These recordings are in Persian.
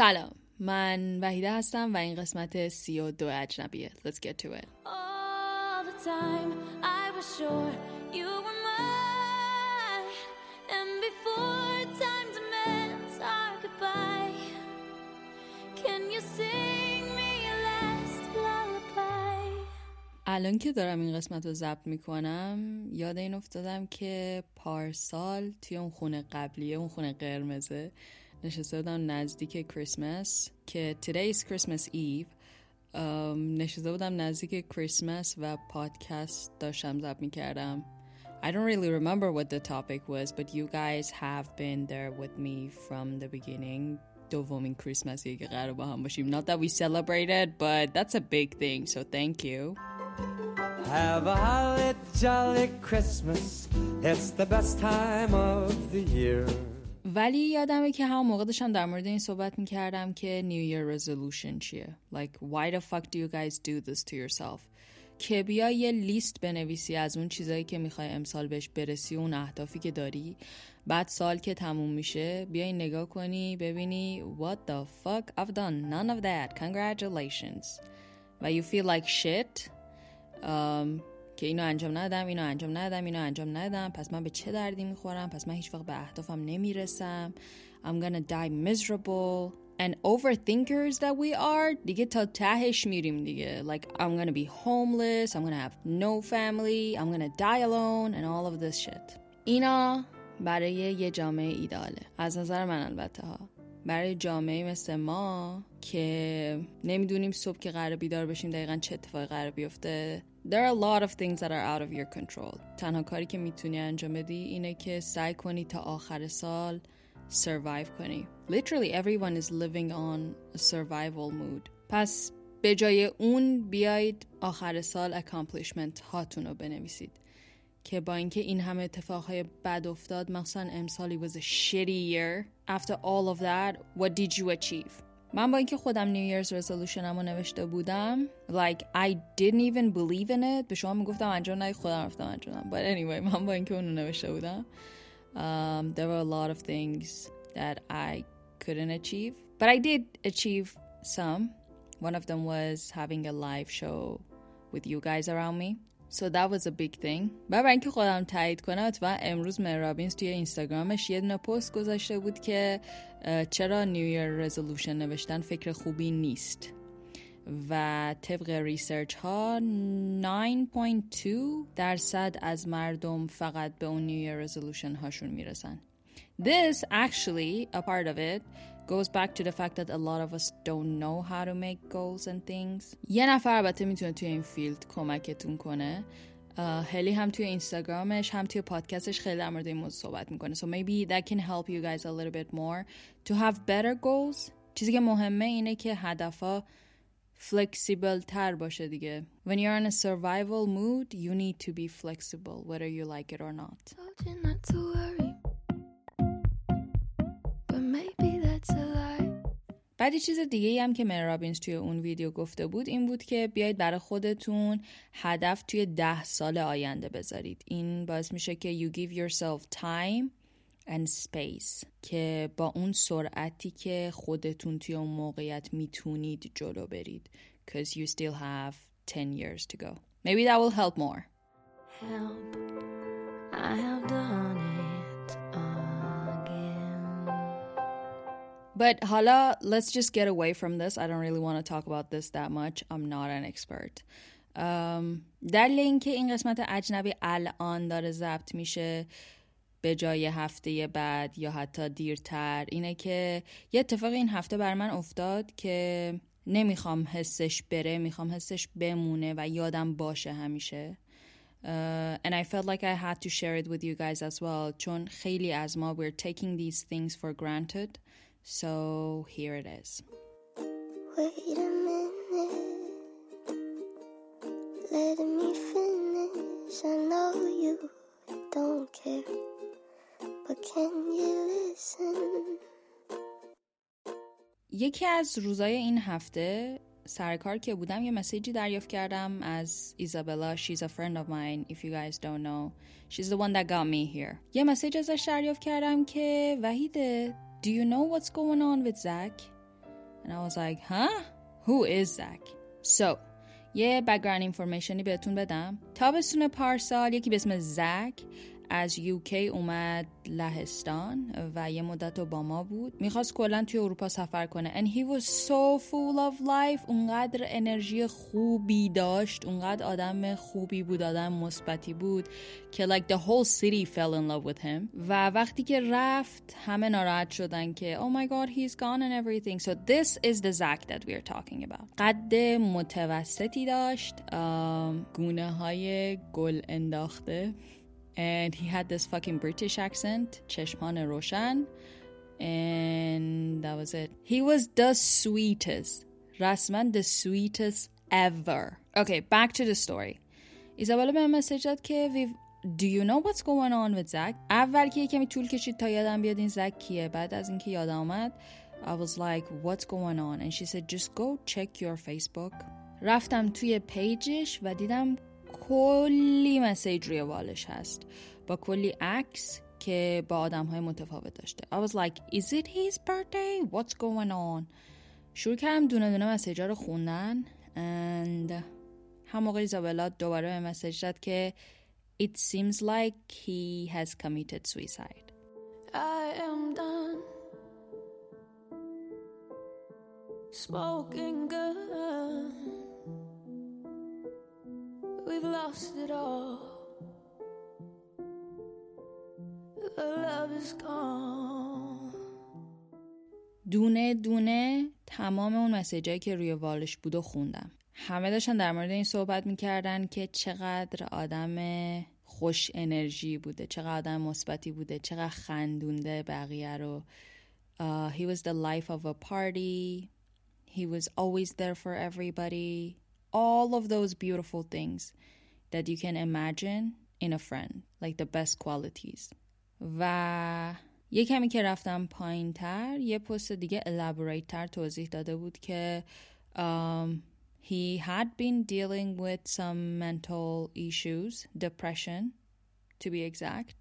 سلام. من وحیده هستم و این قسمت سی و دو اجنبیه. Let's get to it. All the time I was sure you were mine. And before time demands our goodbye Can you sing me a last lullaby? الان که دارم این قسمت رو ضبط می‌کنم یاد این افتادم که پارسال توی اون خونه قبلیه اون خونه قرمزه نشسته بودم نزدیک کریسمس که today is Christmas Eve ام، نشسته بودم نزدیک کریسمس و پادکست داشتم ضبط میکردم I don't really remember what the topic was but you guys have been there with me from the beginning دومین کریسمسی که قرار با هم باشیم Not that we celebrated but that's a big thing so thank you Have a holly jolly Christmas. It's the best time of the year. ولی یادمه که همون موقع داشتم در مورد این صحبت می‌کردم که New Year resolution چیه. Like why the fuck do you guys do this to yourself? که بیا یه لیست بنویسی از اون چیزایی که می‌خوای امسال بهش برسی اون اهدافی که داری. بعد سال که تموم میشه بیای نگاه کنی ببینی What the fuck? I've done none of that. Congratulations. و you feel like shit. ام، که اینو انجام ندم اینو انجام ندم اینو انجام ندم پس من به چه دردی می‌خورم؟ پس من هیچ وقت به اهدافم نمی‌رسم. I'm gonna die miserable and overthinkers that we are. دیگه تا تهش میریم دیگه. Like I'm gonna be homeless. I'm gonna have no family. I'm gonna die alone and all of this shit. اینا برای یه جامعه ایداله. از نظر من البته ها. برای جامعه مثل ما که نمی‌دونیم صبح که قرار بیدار بشیم دقیقا چه اتفاقی قرار بیفته. There are a lot of things that are out of your control تنها کاری که میتونی انجام بدی اینه که سعی کنی تا آخر سال survive کنی Literally everyone is living on a survival mood پس به جای اون بیایید آخر سال accomplishment هاتون رو بنویسید که با اینکه این همه اتفاقهای بد افتاد مثلا امسالی was a shitty year after all of that what did you achieve من با اینکه خودم New Year's resolution رو نوشته بودم like I didn't even believe in it به شما میگفتم انجام ندی خودم رفتم انجام دادم. but anyway من با اینکه اونو نوشته بودم um, there were a lot of things that I couldn't achieve but I did achieve some one of them was having a live show with you guys around me So that was a big thing. و برای اینکه خودم تایید کنم اتفاقا امروز Mel Robbins توی اینستاگرامش یه دونه پست گذاشته بود که چرا New Year resolution نوشتن فکر خوبی نیست و طبق research ها 9.2 درصد از مردم فقط به اون New Year resolution هاشون می‌رسن This actually, a part of it, goes back to the fact that a lot of us don't know how to make goals and things. یه نفر البته میتونه توی این فیلد کمکتون کنه. اه، هلی هم توی اینستاگرامش هم توی پادکستش خیلی در مورد این موضوع صحبت میکنه. So maybe that can help you guys a little bit more to have better goals. چیزی که مهمه اینه که هدفها flexible تر باشه دیگه. When you're in a survival mood, you need to be flexible whether you like it or not. بعد یه چیز دیگه ای هم که مر رابینز توی اون ویدیو گفته بود این بود که بیاید برای خودتون هدف توی ده سال آینده بذارید. این باعث میشه که you give yourself time and space که با اون سرعتی که خودتون توی اون موقعیت می‌تونید جلو برید. Because you still have 10 years to go. Maybe that will help more. Help. I have done But حالا let's just get away from this. I don't really want to talk about this that much. I'm not an expert. Um, دلیل اینکه این قسمت اجنبی الان داره ضبط میشه به جای هفته بعد یا حتی دیرتر اینه که یه اتفاق این هفته بر من افتاد که نمیخوام حسش بره میخوام حسش بمونه و یادم باشه همیشه Uh, and I felt like I had to share it with you guys as well چون خیلی از ما we're taking these things for granted so here it is Wait a minute, let me finish. I know you don't care, but can you listen? یکی از روزای این هفته سر کار که بودم یه مسیجی دریافت کردم از ایزابلا she's a friend of mine if you guys don't know she's the one that got me here یه مسیج ازش دریافت کردم که وحیده do you know what's going on with Zach And I was like, huh? Who is Zach? So, یه بگران اینفورمیشنی بهتون بدم تابستون پارسال یکی به اسم زک از یوکی اومد لهستان و یه مدت رو با ما بود. می‌خواست کلا توی اروپا سفر کنه. And he was so full of life. اونقدر انرژی خوبی داشت. اونقدر آدم خوبی بود آدم مثبتی بود که like the whole city fell in love with him. و وقتی که رفت همه ناراحت شدن که oh my god he's gone and everything. So this is the Zach that we are talking about. قد متوسطی داشت. گونه های گل انداخته. and he had this fucking British accent, چشمان روشن, and that was it. He was the sweetest, رسما the sweetest ever. Okay, back to the story. ایزابلا به مسیج داد که Do you know what's going on with Zach? اول که کمی طول کشید تا یادم بیاد این زک کیه بعد از اینکه یادم آمد I was like what's going on and she said just go check your Facebook رفتم توی پیجش و دیدم کلی مسیج روی والش هست. با کلی عکس که با آدم های متفاوت داشته. I was like is it his birthday? What's going on? شروع کردم دونه دونه مسیج رو خوندن. And هم موقع ایزابلا دوباره به مسیج داد که it seems like he has committed suicide. I am done smoking gun. We've lost it all. The love is gone. دونه دونه تمام اون مسیجایی که روی والش بود و خوندم همه داشتن در مورد این صحبت می‌کردن که چقدر آدم خوش انرژی بوده چقدر آدم مثبتی بوده چقدر خندونده بقیه رو uh, he was the life of a party he was always there for everybody all of those beautiful things that you can imagine in a friend like the best qualities و یه کمی که رفتم پایین تر یه پست دیگه elaborate تر توضیح داده بود که um, he had been dealing with some mental issues depression to be exact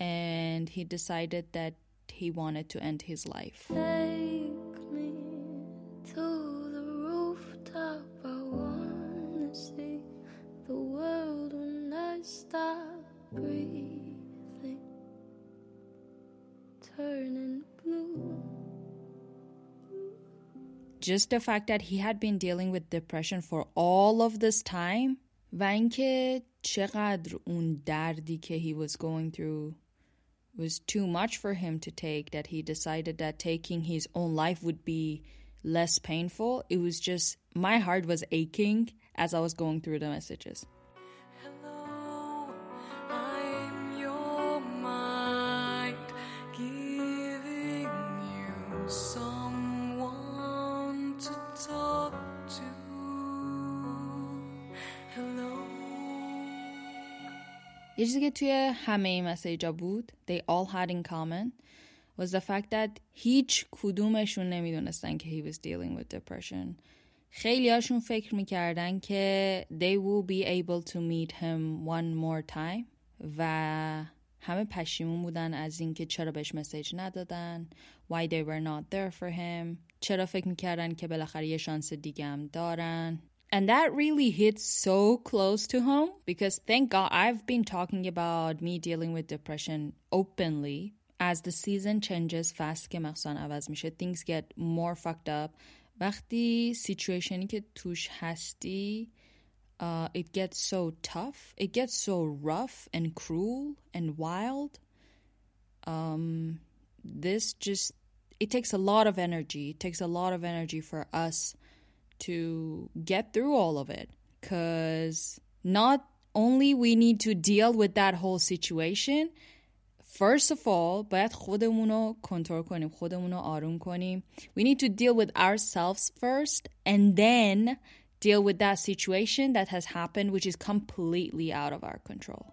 and he decided that he wanted to end his life breathing, turning blue. just the fact that he had been dealing with depression for all of this time و اینکه چقدر اون دردی که he was going through was too much for him to take that he decided that taking his own life would be less painful it was just my heart was aching as I was going through the messages یه چیزی که توی همه این مسیجا بود they all had in common was the fact that هیچ کدومشون نمی‌دونستن که he was dealing with depression. خیلی هاشون فکر می‌کردن که they will be able to meet him one more time و همه پشیمون بودن از اینکه چرا بهش مسیج ندادن why they were not there for him. چرا فکر می‌کردن که بالاخره یه شانس دیگه هم دارن. And that really hits so close to home because thank God I've been talking about me dealing with depression openly. As the season changes fast که مخصوصا عوض میشه things get more fucked up وقتی سیچویشنی که توش هستی uh, it gets so tough it gets so rough and cruel and wild um, this just it takes a lot of energy it takes a lot of energy for us to get through all of it because not only we need to deal with that whole situation first of all باید خودمون رو کنترل کنیم خودمون رو آروم کنیم we need to deal with ourselves first and then deal with that situation that has happened which is completely out of our control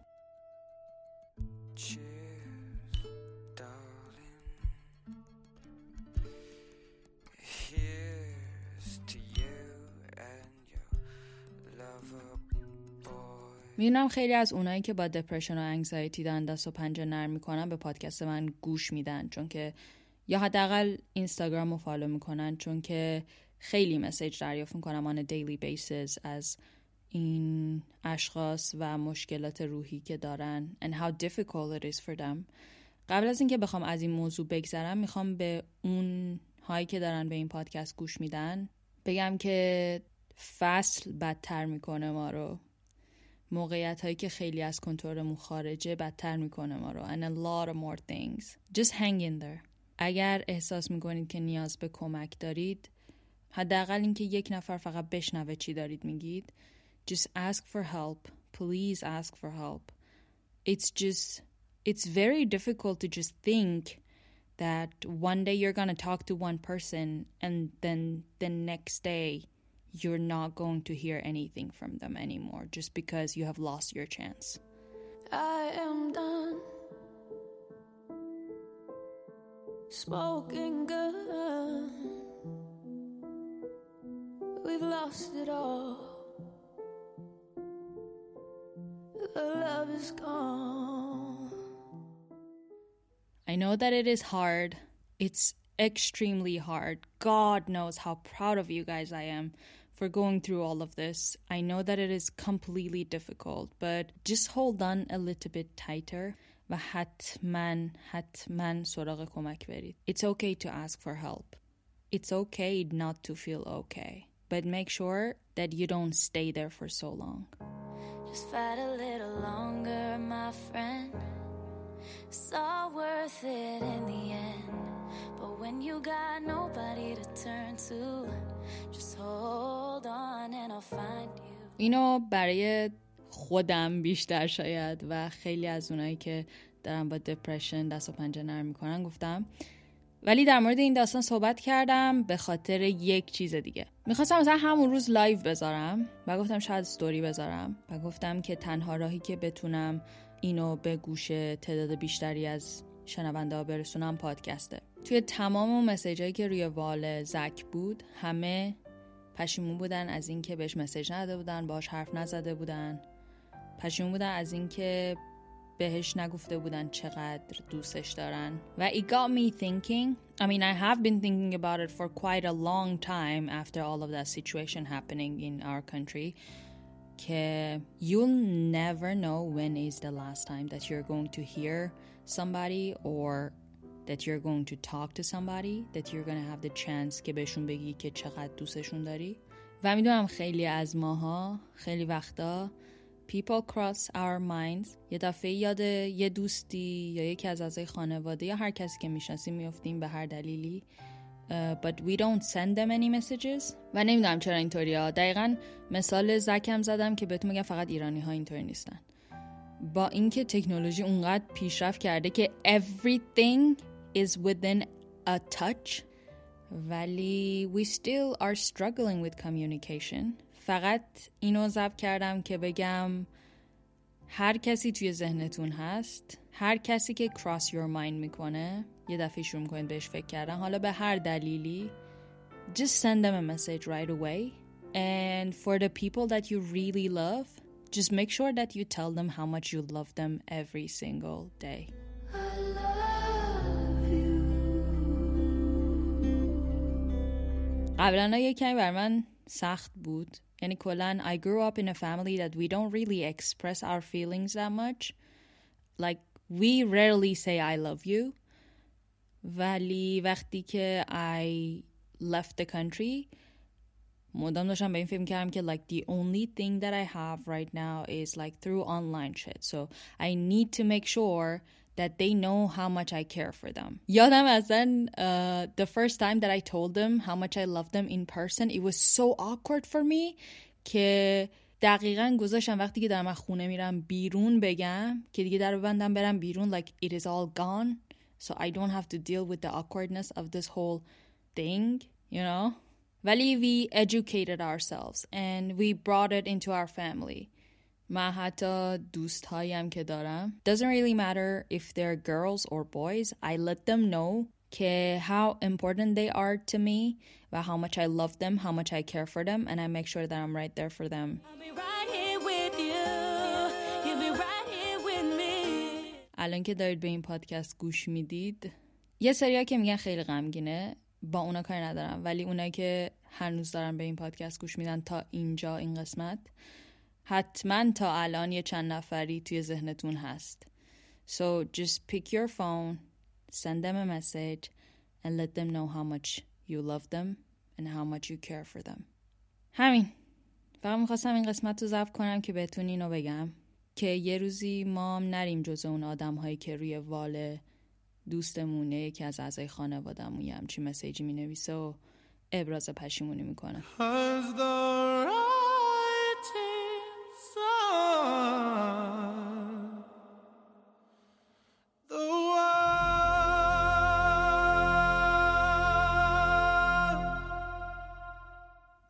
می‌دونم خیلی از اونایی که با دپرشن و انگزایتی دارن دست و پنجه نرم می‌کنن به پادکست من گوش میدن چون که یا حداقل اینستاگرام رو فالو می‌کنن چون که خیلی مسیج دریافت می‌کنم a daily basis از این اشخاص و مشکلات روحی که دارن and how difficult it is for them. قبل از اینکه بخوام از این موضوع بگذرم می‌خوام به اون هایی که دارن به این پادکست گوش میدن بگم که فصل بدتر می‌کنه ما رو. موقعیت هایی که خیلی از کنترلمون خارجه بدتر میکنه ما رو and a lot of more things just hang in there اگر احساس میکنید که نیاز به کمک دارید حداقل اینکه یک نفر فقط بشنوه چی دارید میگید just ask for help please ask for help it's just it's very difficult to just think that one day you're going to talk to one person and then the next day you're not going to hear anything from them anymore just because you have lost your chance. I am done smoking gun. We've lost it all. The love is gone. I know that it is hard. It's extremely hard. God knows how proud of you guys I am for going through all of this. I know that it is completely difficult, but just hold on a little bit tighter. و حتما حتما سراغ کمک برید. It's okay to ask for help. It's okay not to feel okay. But make sure that you don't stay there for so long. Just fight a little longer, my friend. It's all worth it in the end. But when you got nobody to turn to, اینو برای خودم بیشتر شاید و خیلی از اونایی که دارن با depression دست و پنجه نرم می‌کنن گفتم. ولی در مورد این داستان صحبت کردم به خاطر یک چیز دیگه. می‌خواستم مثلا همون روز live بذارم و گفتم شاید استوری بذارم و گفتم که تنها راهی که بتونم اینو به گوش تعداد بیشتری از شنونده ها برسونم پادکسته. توی تمام اون مسیجایی که روی وال زک بود همه پشیمون بودن از اینکه بهش مسیج نداده بودن باش حرف نزده بودن پشیمون بودن از اینکه بهش نگفته بودن چقدر دوستش دارن و it got me thinking I mean I have been thinking about it for quite a long time after all of that situation happening in our country که you'll never know when is the last time that you're going to hear somebody or that you're going to talk to somebody that you're going to have the chance که بهشون بگی که چقدر دوستشون داری. و می‌دونم خیلی از ماها خیلی وقتا people cross our minds. یه دفعه یاد یه دوستی یا یکی از اعضای خانواده یا هر کسی که می‌شناسیم میفتیم به هر دلیلی. Uh, but we don't send them any messages. و نمی‌دونم چرا اینطوری ها. دقیقا مثال زکم زدم که بهتون میگم فقط ایرانی ها اینطوری نیستن. با اینکه تکنولوژی اونقدر پیشرفت کرده که everything is within a touch ولی we still are struggling with communication فقط اینو ضبط کردم که بگم هر کسی توی ذهنتون هست هر کسی که cross your mind میکنه یه دفعه شروع میکنید بهش فکر کردن حالا به هر دلیلی just send them a message right away and for the people that you really love just make sure that you tell them how much you love them every single day قبلا یه کمی بر من سخت بود یعنی کلا I grew up in a family that we don't really express our feelings that much like we rarely say I love you ولی وقتی که I left the country مدام داشتم به این فکر کردم که like the only thing that I have right now is like through online shit so I need to make sure that they know how much I care for them یادم اصلا uh, the first time that I told them how much I love them in person it was so awkward for me که دقیقا گذاشتم وقتی که دارم از خونه میرم بیرون بگم که دیگه در ببندم برم بیرون like it is all gone so I don't have to deal with the awkwardness of this whole thing you know ولی we educated ourselves and we brought it into our family من حتی دوست هایم که دارم doesn't really matter if they're girls or boys I let them know که how important they are to me و how much I love them how much I care for them and I make sure that I'm right there for them. الان که دارید به این پادکست گوش می‌دید یه سریا که میگن خیلی غمگینه با اونا کاری ندارم ولی اونایی که هنوز دارن به این پادکست گوش میدن تا اینجا این قسمت حتما تا الان یه چند نفری توی ذهنتون هست So just pick your phone, send them a message and let them know how much you love them and how much you care for them. همین. فقط می‌خواستم این قسمت رو ضبط کنم که بهتون اینو بگم که یه روزی ما هم نریم جز اون آدم هایی که روی وال دوستمونه یکی از اعضای خانوادهمون یه همچی مسیجی می‌نویسه و ابراز پشیمونی می‌کنه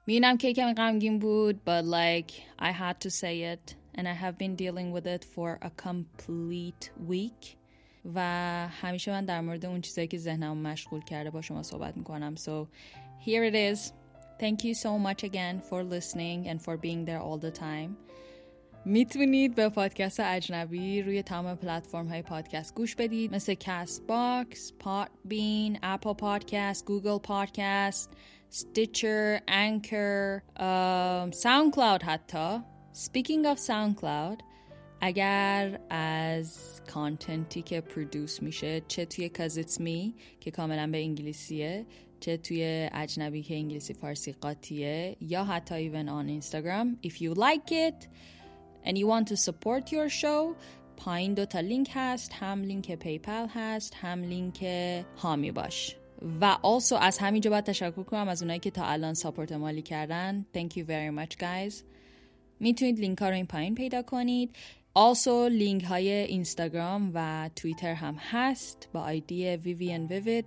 میدونم که کمی غمگین بود but like I had to say it and I have been dealing with it for a complete week و همیشه من در مورد اون چیزایی که ذهنم مشغول کرده با شما صحبت میکنم so here it is thank you so much again for listening and for being there all the time میتونید به پادکست اجنبی روی تمام پلتفرم های پادکست گوش بدید مثل کست باکس، پات بین، اپل پادکست، گوگل پادکست، ستیچر، Anchor، SoundCloud حتی Speaking of SoundCloud اگر از content ی که produce میشه چه توی کازیتس می که کاملا به انگلیسیه چه توی اجنبی که انگلیسی فارسی قاطیه یا حتی even on اینستاگرام if you like it and you want to support your show پایین دو تا لینک هست هم لینک PayPal هست هم لینک هامی باش و also از همینجا باید تشکر کنم از اونایی که تا الان support مالی کردن. Thank you very much guys. می‌تونید لینک ها رو این پایین پیدا کنید. Also لینک های اینستاگرام و توییتر هم هست. با آیدی ویوین ویوید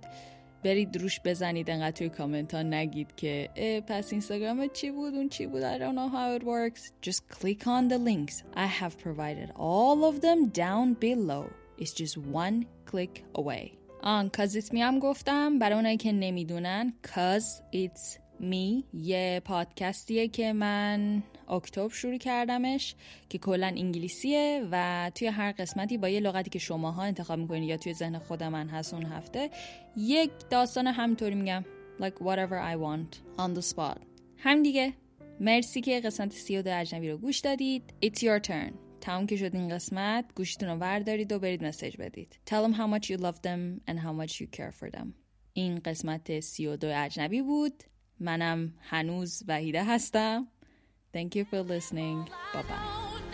برید روش بزنید انقدر توی کامنت ها نگید که پس اینستاگرام چی بود؟ اون چی بود؟ I don't know how it works. Just click on the links. I have provided all of them down below. It's just one click away. آن کاز می هم گفتم. برای اونایی که نمی‌دونن کاز it's می یه پادکستیه که من اکتبر شروع کردمش که کلا انگلیسیه و توی هر قسمتی با یه لغتی که شماها انتخاب می‌کنید یا توی ذهن خود من هست اون هفته یک داستان همینطوری میگم. Like whatever I want on the spot. هم دیگه. مرسی که قسمت سی و اجنبی رو گوش دادید. It's your turn. تمام که شد این قسمت گوشتون رو وردارید و برید مسیج بدید Tell them how much you love them and how much you care for them این قسمت سی و دو اجنبی بود منم هنوز وحیده هستم Thank you for listening. Bye bye.